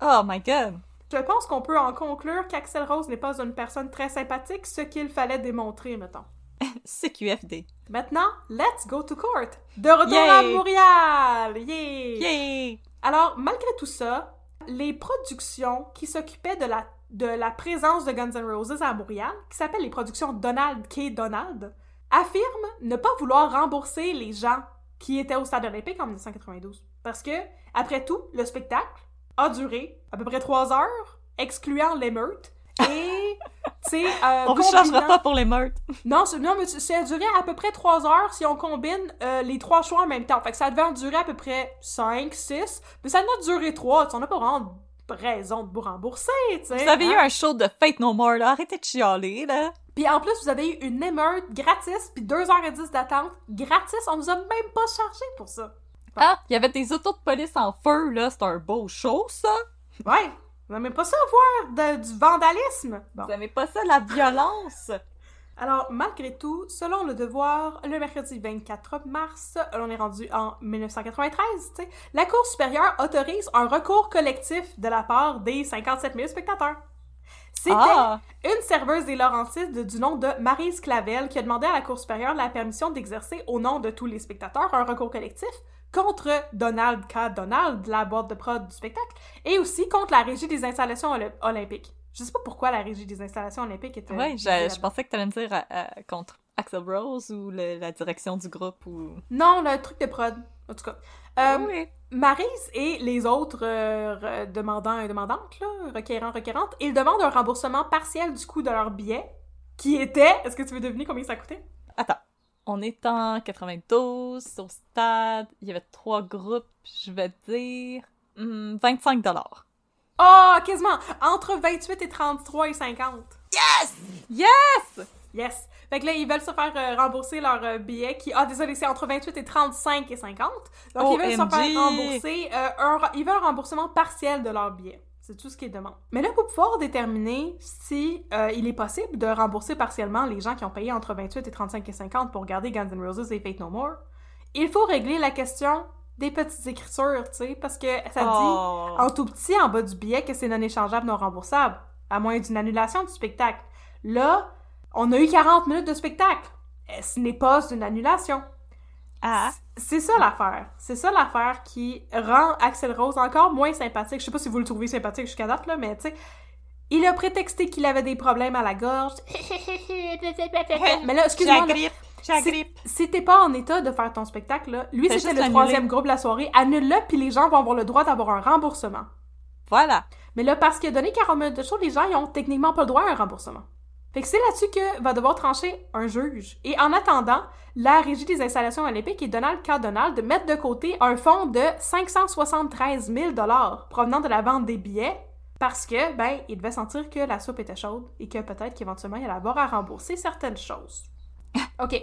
Oh my god. Je pense qu'on peut en conclure qu'Axel Rose n'est pas une personne très sympathique, ce qu'il fallait démontrer, mettons. CQFD. Maintenant, let's go to court! De retour Yay! à Montréal! Yeah! Yay! Alors, malgré tout ça, les productions qui s'occupaient de la, de la présence de Guns N' Roses à Montréal, qui s'appellent les productions Donald K. Donald, affirment ne pas vouloir rembourser les gens qui étaient au Stade olympique en 1992. Parce que, après tout, le spectacle a duré à peu près trois heures, excluant l'émeute, et, euh, On vous changera pas pour les meurtres. non, non, mais ça a duré à peu près 3 heures si on combine euh, les trois choix en même temps. Fait que ça devait en durer à peu près 5, 6. Mais ça en a duré 3. On n'a pas vraiment raison de vous rembourser, tu sais. Vous avez hein. eu un show de Fate No More, là. Arrêtez de chialer, là. Puis en plus, vous avez eu une émeute gratis, puis 2h10 d'attente gratis. On vous a même pas chargé pour ça. Ah, il y avait des autos de police en feu, là. C'est un beau show, ça. Ouais. Vous n'aimez pas ça voir de- du vandalisme? Bon. Vous aimez pas ça, la violence? Alors, malgré tout, selon le devoir, le mercredi 24 mars, on est rendu en 1993, tu sais, la Cour supérieure autorise un recours collectif de la part des 57 000 spectateurs. C'était Ah! une serveuse des Laurentides du nom de Maryse Clavel qui a demandé à la Cour supérieure la permission d'exercer au nom de tous les spectateurs un recours collectif contre Donald K. Donald, la boîte de prod du spectacle, et aussi contre la Régie des installations olymp- olympiques. Je sais pas pourquoi la Régie des installations olympiques était... Visée je, pensais que t'allais me dire euh, euh, contre Axel Rose ou le- la direction du groupe ou... Non, le truc de prod, en tout cas. Euh, oui. Maryse et les autres euh, demandants et demandantes, là, requérants, requérantes, ils demandent un remboursement partiel du coût de leur billet, qui était... Est-ce que tu veux deviner combien ça coûtait? Attends. On est en 92, au stade, il y avait trois groupes, je vais dire hmm, 25 dollars. Oh, quasiment! Entre 28 et 33 et 50. Yes! Yes! Fait que là, ils veulent se faire euh, rembourser leur euh, billet qui... Ah, désolé, c'est entre 28 et 35 et 50. Donc, ils veulent se faire rembourser... euh, un... Ils veulent un remboursement partiel de leur billet. C'est tout ce qu'ils demandent. Mais là, pour pouvoir déterminer si euh, il est possible de rembourser partiellement les gens qui ont payé entre 28 et 35 et 50 pour regarder Guns N' Roses et Fate No More, il faut régler la question des petites écritures, tu sais, parce que ça dit Oh. en tout petit en bas du billet que c'est non échangeable, non remboursable, à moins d'une annulation du spectacle. Là, on a eu 40 minutes de spectacle. Eh, Ce n'est pas une annulation. Ah! C'est ça l'affaire. C'est ça l'affaire qui rend Axel Rose encore moins sympathique. Je sais pas si vous le trouvez sympathique jusqu'à date, là, mais tu sais, il a prétexté qu'il avait des problèmes à la gorge. mais là, excuse-moi, si, t'es pas en état de faire ton spectacle, là, lui, c'était le troisième groupe de la soirée, annule-le, puis les gens vont avoir le droit d'avoir un remboursement. Voilà! Mais là, parce qu'il a donné 40 minutes de show, les gens, ils ont techniquement pas le droit à un remboursement. Fait que c'est là-dessus que va devoir trancher un juge. Et en attendant, la Régie des installations olympiques et Donald K. Donald mettent de côté un fonds de 573 000 provenant de la vente des billets Parce que, ben, il devait sentir que la soupe était chaude et que peut-être qu'éventuellement, il allait avoir à rembourser certaines choses. OK.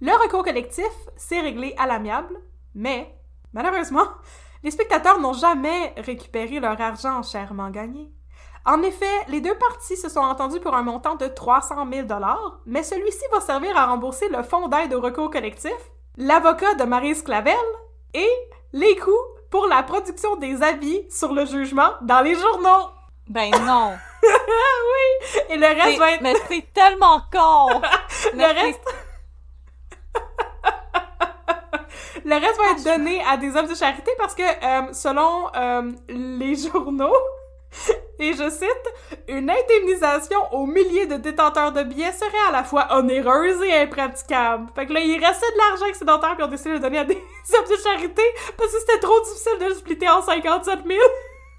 Le recours collectif s'est réglé à l'amiable, mais, malheureusement, les spectateurs n'ont jamais récupéré leur argent chèrement gagné. En effet, les deux parties se sont entendues pour un montant de 300 000 mais celui-ci va servir à rembourser le fonds d'aide au recours collectif, l'avocat de Marie Clavel et les coûts pour la production des avis sur le jugement dans les journaux. Ben non! oui! Et le reste va être... Mais c'est tellement con! le reste... Le reste va être donné à des œuvres de charité parce que, euh, selon euh, les journaux, et je cite, une indemnisation aux milliers de détenteurs de billets serait à la fois onéreuse et impraticable. Fait que là, il restait de l'argent excédentaire puis on décidé de le donner à des œuvres de charité parce que c'était trop difficile de le splitter en 57 000.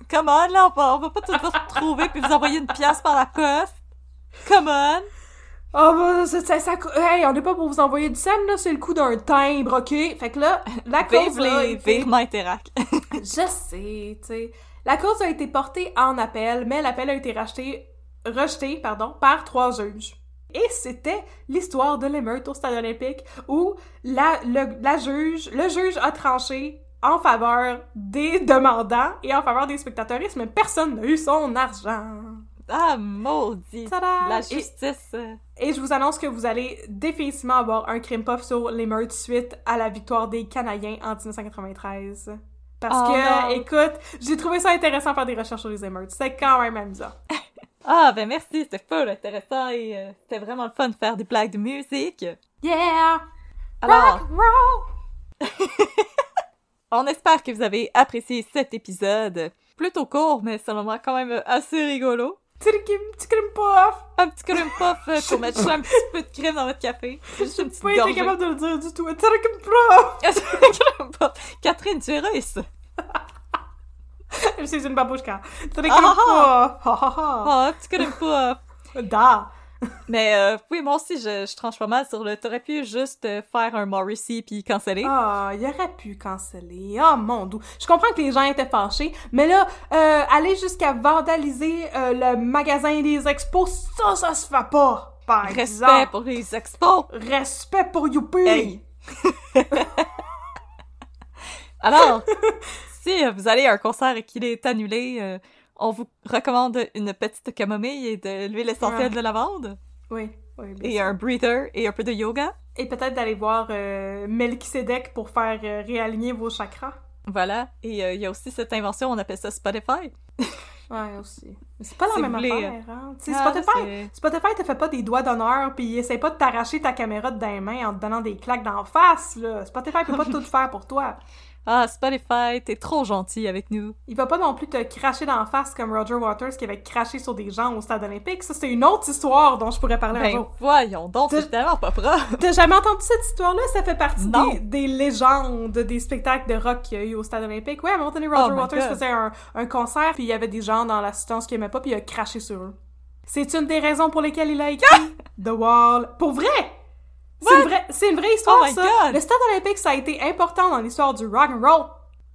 Come on, là, on va, on va pas tout retrouver puis vous envoyer une pièce par la poste. Come on! Oh, bah, ça, ça, ça- hey, on n'est pas pour vous envoyer du scène, là, c'est le coup d'un timbre, ok? Fait que là, la cause Vive les Interac. Je sais, tu sais. La cause a été portée en appel, mais l'appel a été racheté, rejeté, pardon, par trois juges. Et c'était l'histoire de l'émeute au stade olympique où la, le, la juge, le juge a tranché en faveur des demandants et en faveur des spectateuristes, mais personne n'a eu son argent. Ah, maudit! La Et- justice. euh, Et je vous annonce que vous allez définitivement avoir un crime puff sur l'émeute suite à la victoire des Canadiens en 1993. Parce Oh que, non. écoute, j'ai trouvé ça intéressant de faire des recherches sur les émeutes. C'est quand même amusant. Ah, ben merci, c'était full intéressant et euh, c'était vraiment le fun de faire des blagues de musique. Yeah! Alors, Rock, roll! on espère que vous avez apprécié cet épisode. Plutôt court, mais selon moi quand même assez rigolo. Petit crime puff! Un petit crème puff euh, pour mettre un petit peu de crème dans votre café. Juste une petite pas été capable de le dire du tout. Tirikim puff! Crème puff. Catherine, tu es russe. C'est une babouchka. Tirikim Ah, puff! Ha ha Oh, un petit crème puff. Da! Mais euh, oui, moi aussi, je, je tranche pas mal sur le... T'aurais pu juste euh, faire un Morrissey puis canceller. Ah, il aurait pu canceller. Oh mon dieu. Je comprends que les gens étaient fâchés, mais là, euh, aller jusqu'à vandaliser euh, le magasin des expos, ça, ça se fait pas. Par Respect exemple. pour les expos. Respect pour Youpi. Hey. Alors, si vous allez à un concert et qu'il est annulé, euh, on vous recommande une petite camomille et de l'huile essentielle Ouais. de lavande Oui, oui. bien et sûr. un breather et un peu de yoga. Et peut-être d'aller voir euh, Melchizedek pour faire euh, réaligner vos chakras. Voilà. Et euh, il y a aussi cette invention, on appelle ça Spotify. Ouais, aussi. C'est pas la Si même voulez, affaire, hein. Tu sais, Ah, Spotify, Spotify te fait pas des doigts d'honneur pis il essaie pas de t'arracher ta caméra de dans les mains en te donnant des claques d'en face, là. Spotify peut pas tout faire pour toi. Ah, Spotify, t'es trop gentil avec nous. Il va pas non plus te cracher d'en face comme Roger Waters qui avait craché sur des gens au stade olympique. Ça, c'est une autre histoire dont je pourrais parler un Ben jour. voyons donc, c'est tellement pas propre. T'as jamais entendu cette histoire-là? Ça fait partie des, des légendes des spectacles de rock qu'il y a eu au stade olympique. Ouais, à un moment donné, Roger Oh Waters faisait un, un concert, puis il y avait des gens dans l'assistance qui aimaient pas, puis il a craché sur eux. C'est une des raisons pour lesquelles il a écrit The Wall. Pour vrai! C'est une vraie, c'est une vraie histoire, Oh my ça. God. Le stade olympique, ça a été important dans l'histoire du rock and roll.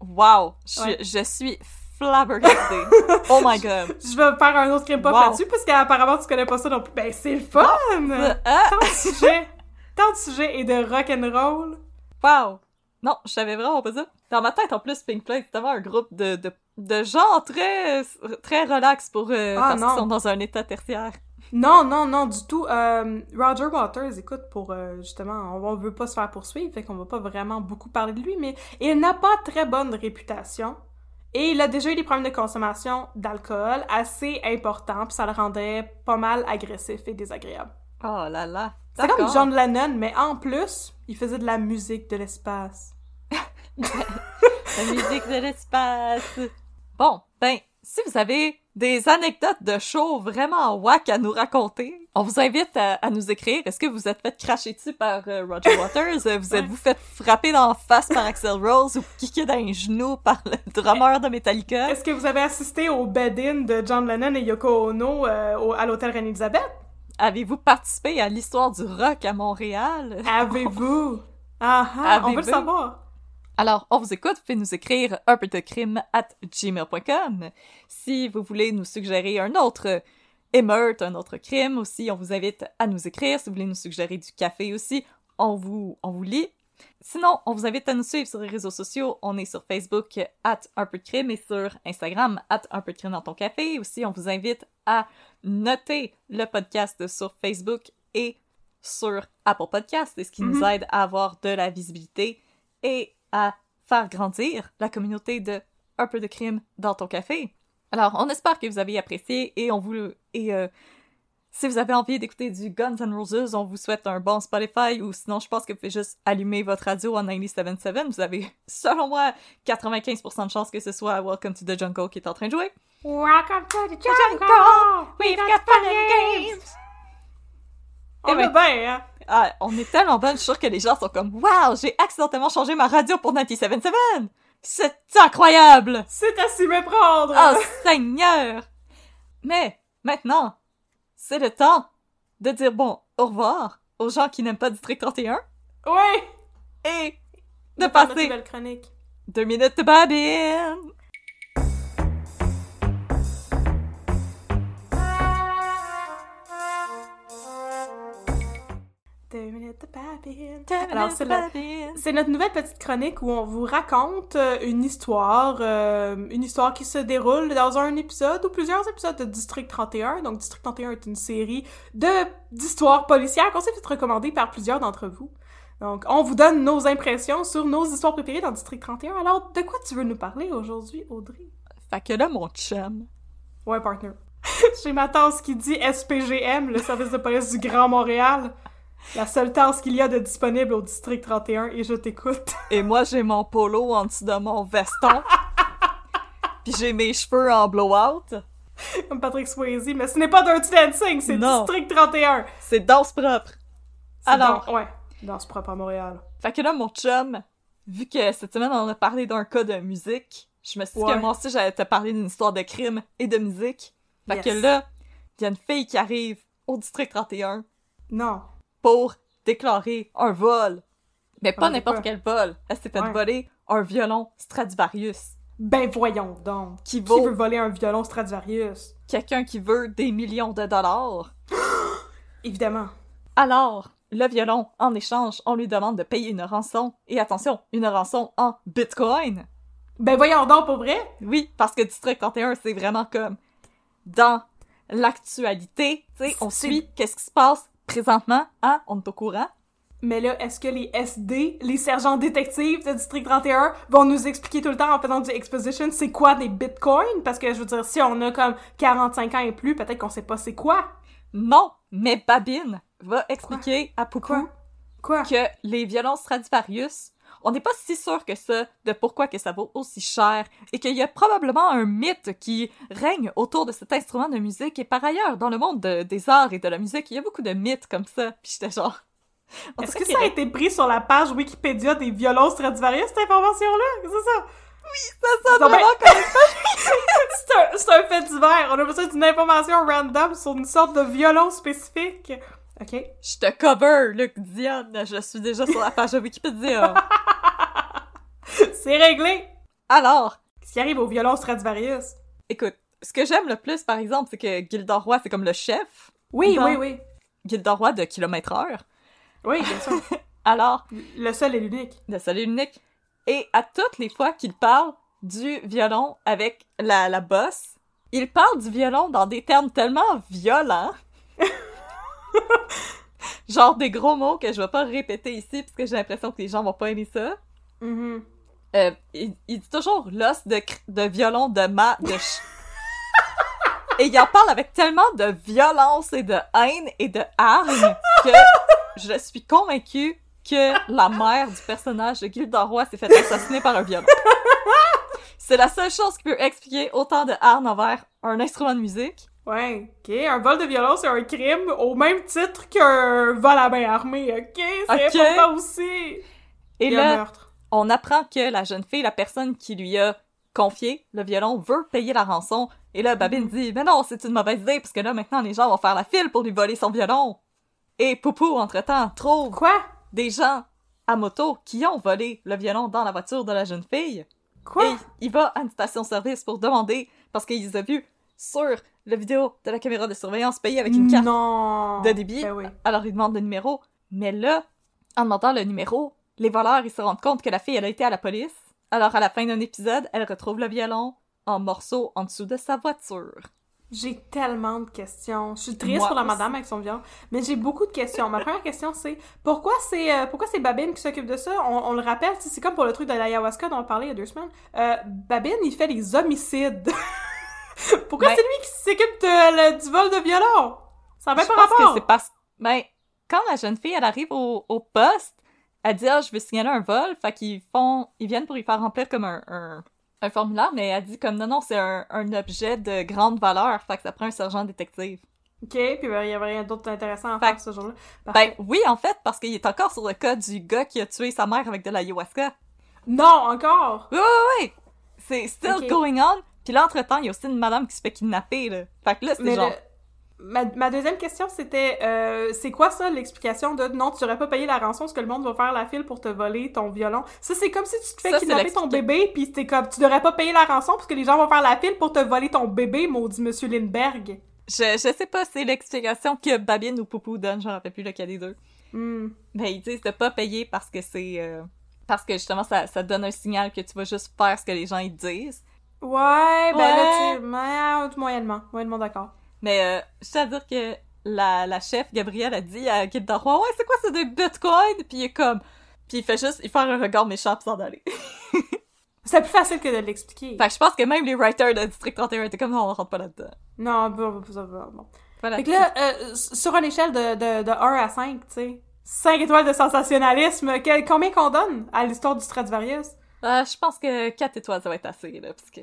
Wow, je, Ouais. je suis flabbergastée. oh my god. Je vais faire un autre crime pop Wow. là-dessus, parce qu'apparemment, tu connais pas ça non plus. Ben, c'est le fun! Ah, Tant de sujets, tant de sujets et de rock and roll. wow. Non, je savais vraiment pas ça. Dans ma tête, en plus, Pink Floyd, c'est tellement un groupe de, de, de gens très, très relax pour, euh, Ah, parce qu'ils sont dans un état tertiaire. Non, non, non, du tout. Euh, Roger Waters, écoute, pour euh, justement, on, on veut pas se faire poursuivre, fait qu'on va pas vraiment beaucoup parler de lui, mais il n'a pas très bonne réputation. Et il a déjà eu des problèmes de consommation d'alcool assez importants, puis ça le rendait pas mal agressif et désagréable. Oh là là. C'est comme. John Lennon, mais en plus, il faisait de la musique de l'espace. La musique de l'espace. Bon, ben, si vous avez des anecdotes de show vraiment whack à nous raconter, on vous invite à, à nous écrire. Est-ce que vous êtes fait cracher dessus par euh, Roger Waters? Euh, vous êtes-vous fait frapper dans la face par Axel Rose ou kicker dans les genoux par le drummer de Metallica? Est-ce que vous avez assisté au bed-in de John Lennon et Yoko Ono euh, au- à l'hôtel Reine-Élisabeth? Avez-vous participé à l'histoire du rock à Montréal? Avez-vous? Ah, ah, on veut le savoir. Alors, on vous écoute, vous pouvez nous écrire un peu de crime at gmail.com. Si vous voulez nous suggérer un autre émeute, un autre crime aussi, on vous invite à nous écrire. Si vous voulez nous suggérer du café aussi, on vous, on vous lit. Sinon, on vous invite à nous suivre sur les réseaux sociaux. On est sur Facebook at un peu de crime et sur Instagram at un peu de crime dans ton café. Aussi, on vous invite à noter le podcast sur Facebook et sur Apple Podcast, ce qui nous aide à avoir de la visibilité et à faire grandir la communauté de un peu de crime dans ton café. Alors, on espère que vous avez apprécié et on vous et euh, si vous avez envie d'écouter du Guns N' Roses, on vous souhaite un bon Spotify ou sinon je pense que vous pouvez juste allumer votre radio en 97.7. Vous avez, selon moi, 95% de chances que ce soit Welcome to the Jungle qui est en train de jouer. Welcome to the jungle, we've got fun and games. On Eh ben, est bien, hein? Ah, on est tellement bonne, je suis sûre que les gens sont comme Wow, j'ai accidentellement changé ma radio pour 97.7! C'est incroyable! C'est à s'y méprendre! Oh Seigneur! Mais maintenant, c'est le temps de dire bon au revoir aux gens qui n'aiment pas District 31 Oui! et de notre passer deux minutes de babine. Alors, c'est la- notre nouvelle petite chronique où on vous raconte euh, une histoire, euh, une histoire qui se déroule dans un épisode ou plusieurs épisodes de District 31. Donc, District 31 est une série de d'histoires policières qu'on s'est fait recommander par plusieurs d'entre vous. Donc, on vous donne nos impressions sur nos histoires préférées dans District 31. Alors, de quoi tu veux nous parler aujourd'hui, Audrey? Fait que là, mon chum, Ouais, partner. J'ai ma tasse qui dit SPGM, le service de police du Grand Montréal. La seule tasse qu'il y a de disponible au District 31 et je t'écoute. et moi j'ai mon polo en dessous de mon veston, puis j'ai mes cheveux en blowout. Comme Patrick Swayze, mais ce n'est pas Dirty Dancing, c'est. District 31. C'est danse propre. Alors, dans- ouais, dans ce propre à Montréal. Fait que là, mon chum, vu que cette semaine, on a parlé d'un cas de musique, je me suis dit Ouais. que moi aussi, j'allais te parler d'une histoire de crime et de musique. Fait Yes. que là, il y a une fille qui arrive au district 31 Non. Pour déclarer un vol. Mais pas n'importe quel vol. Elle s'est fait Ouais. voler un violon Stradivarius. Ben voyons donc. Qui Qui veut voler un violon Stradivarius? quelqu'un qui veut des millions de dollars. Évidemment. Alors, le violon, en échange, on lui demande de payer une rançon. Et attention, une rançon en bitcoin. Ben voyons donc, pour vrai? Oui, parce que District 31, c'est vraiment comme dans l'actualité. Tu sais, on suit qu'est-ce qui se passe présentement, hein? On est au courant. Mais là, est-ce que les SD, les sergents détectives de District 31, vont nous expliquer tout le temps en faisant du exposition c'est quoi des bitcoins? Parce que je veux dire, si on a comme 45 ans et plus, peut-être qu'on sait pas c'est quoi. Non, mais Babine va expliquer à Poupou Quoi? Quoi? que les violons Stradivarius, on n'est pas si sûr que ça de pourquoi que ça vaut aussi cher et qu'il y a probablement un mythe qui règne autour de cet instrument de musique et par ailleurs dans le monde de- des arts et de la musique, il y a beaucoup de mythes comme ça. Puis j'étais genre Est-ce que ça a été pris sur la page Wikipédia des violons Stradivarius, cette information-là? C'est ça? ça sonne Non, vraiment comme C'est un, c'est un fait divers. On a besoin d'une information random sur une sorte de violon spécifique. OK? Je te cover, Luc Dion. Je suis déjà sur la page de Wikipédia. C'est réglé. Alors, Qu'est-ce qui arrive au violon Stradivarius? écoute, ce que j'aime le plus, par exemple, c'est que Gilda Roy, c'est comme le chef. Oui, Non. oui, oui. Gilda Roy de kilomètre heure. Oui, bien sûr. Alors, Le seul et l'unique. de seul et unique. Et à toutes les fois qu'il parle du violon avec la, la bosse, il parle du violon dans des termes tellement violents. Genre des gros mots que je vais pas répéter ici parce que j'ai l'impression que les gens vont pas aimer ça. Mhm. Euh, il, il dit toujours l'os de, violon de ma de ch- et il en parle avec tellement de violence et de haine et de hargne que je suis convaincue que la mère du personnage de Gilda Roy s'est fait assassiner par un violon. C'est la seule chose qui peut expliquer autant de hargne envers un instrument de musique. Ouais, ok. Un vol de violon, c'est un crime au même titre qu'un vol à main armée, ok? C'est important aussi. Et là, meurtre. on apprend que la jeune fille, la personne qui lui a confié le violon, veut payer la rançon. Et là, Babine dit, mais non, c'est une mauvaise idée, parce que là, maintenant, les gens vont faire la file pour lui voler son violon. Et Poupou, entre-temps, trouve Quoi? des gens à moto qui ont volé le violon dans la voiture de la jeune fille. Quoi? Et il va à une station-service pour demander, parce qu'il les a vus sur la vidéo de la caméra de surveillance payée avec une carte non. de débit. Ben oui. Alors il demande le numéro. Mais là, en demandant le numéro, les voleurs, ils se rendent compte que la fille, elle a été à la police. Alors à la fin d'un épisode, elle retrouve le violon en morceaux en dessous de sa voiture. J'ai tellement de questions. Je suis triste Moi pour la aussi. madame avec son violon, mais j'ai beaucoup de questions. Ma première question, c'est pourquoi c'est euh, pourquoi c'est Babine qui s'occupe de ça? On, on le rappelle, c'est comme pour le truc de l'ayahuasca dont on parlait il y a deux semaines. Euh, Babine, il fait les homicides. pourquoi Ben- c'est lui qui s'occupe de- le- du vol de violon? Ça n'a même Je pas pense rapport. que c'est parce... Ben, quand la jeune fille, elle arrive au, au poste, elle dit « Ah, je veux signaler un vol », fait qu'ils font... Ils viennent pour lui faire remplir comme un, un, un formulaire, mais elle dit comme « Non, non, c'est un, un objet de grande valeur, fait que ça prend un sergent détective ». Ok, puis ben, il y avait rien d'autre d'intéressant à Fait faire ce jour-là. Ben oui, en fait, parce qu'il est encore sur le cas du gars qui a tué sa mère avec de l'ayahuasca. Non, encore! Oui, oui, oui! C'est still going on. Puis là, entre-temps, il y a aussi une madame qui se fait kidnapper, là. Fait que là, c'est Mais genre... le- ma, ma deuxième question, c'était euh, c'est quoi ça, l'explication de non, tu devrais pas payer la rançon parce que le monde va faire la file pour te voler ton violon? Ça, c'est comme si tu te fais Ça, kidnapper ton bébé, puis t'es comme tu devrais pas payer la rançon parce que les gens vont faire la file pour te voler ton bébé, maudit monsieur Lindbergh. Je, je sais pas c'est l'explication que Babine ou Poupou donne, j'en rappelle plus lequel des deux. Hmm. Ben, ils disent de pas payer parce que c'est... euh, parce que justement, ça, ça donne un signal que tu vas juste faire ce que les gens ils disent. Ouais, ben Ouais. là, tu. Moyennement. Moyennement d'accord. Mais euh, je tiens à dire que la, la chef, Gabrielle, a dit à Roy Ouais, c'est quoi, c'est des bitcoins? Puis il est comme... Puis il fait juste... Il fait un regard méchant pis s'en aller. C'est plus facile que de l'expliquer. fait que je pense que même les writers de District 31 étaient comme Non, on rentre pas là-dedans. Non, bon, bon, bon, bon. Voilà. Fait que là, euh, sur une échelle de, de, de 1 à 5, tu sais, 5 étoiles de sensationnalisme, quel- combien qu'on donne à l'histoire du Stradivarius? Euh, je pense que 4 étoiles, ça va être assez, là, parce que...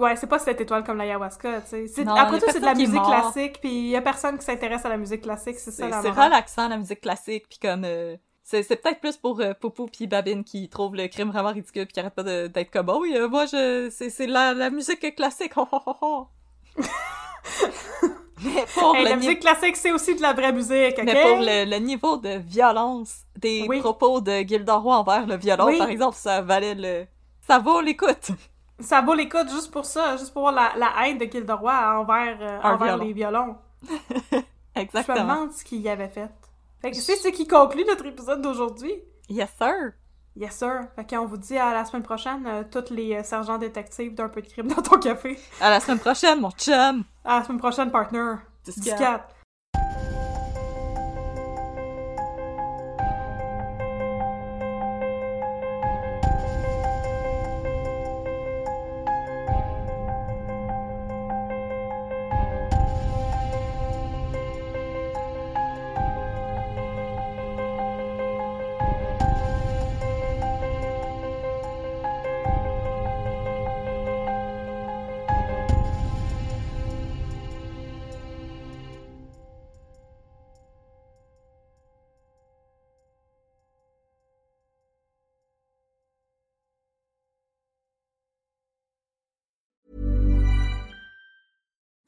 Ouais, c'est pas 7 étoiles comme l'ayahuasca, tu sais. Après tout, c'est de la musique classique, puis y a personne qui s'intéresse à la musique classique, c'est ça C'est relaxant, la musique classique, puis comme... euh, c'est peut-être plus pour euh, Poupou puis Babine qui trouvent le crime vraiment ridicule puis qui arrêtent pas d'être comme « Oh oui, euh, moi, je c'est la, la musique classique, ho, ho, ho. Mais pour, Hey, le la ni- musique classique, c'est aussi de la vraie musique, ok? mais pour le, le niveau de violence des Oui. propos de Gilderoy envers le violon, Oui. par exemple, ça valait le... Ça vaut l'écoute. Ça vaut l'écoute juste pour ça, juste pour voir la, la haine de Gilderoy envers, euh, envers violon. les violons. Je me Exactement. demande ce qu'il y avait fait. Fait que c'est ce qui conclut notre épisode d'aujourd'hui. Yes, sir. Yes, sir. Fait qu'on vous dit à la semaine prochaine, euh, tous les euh, sergents détectives d'un peu de crime dans ton café. À la semaine prochaine, mon chum! À la semaine prochaine, partner! 10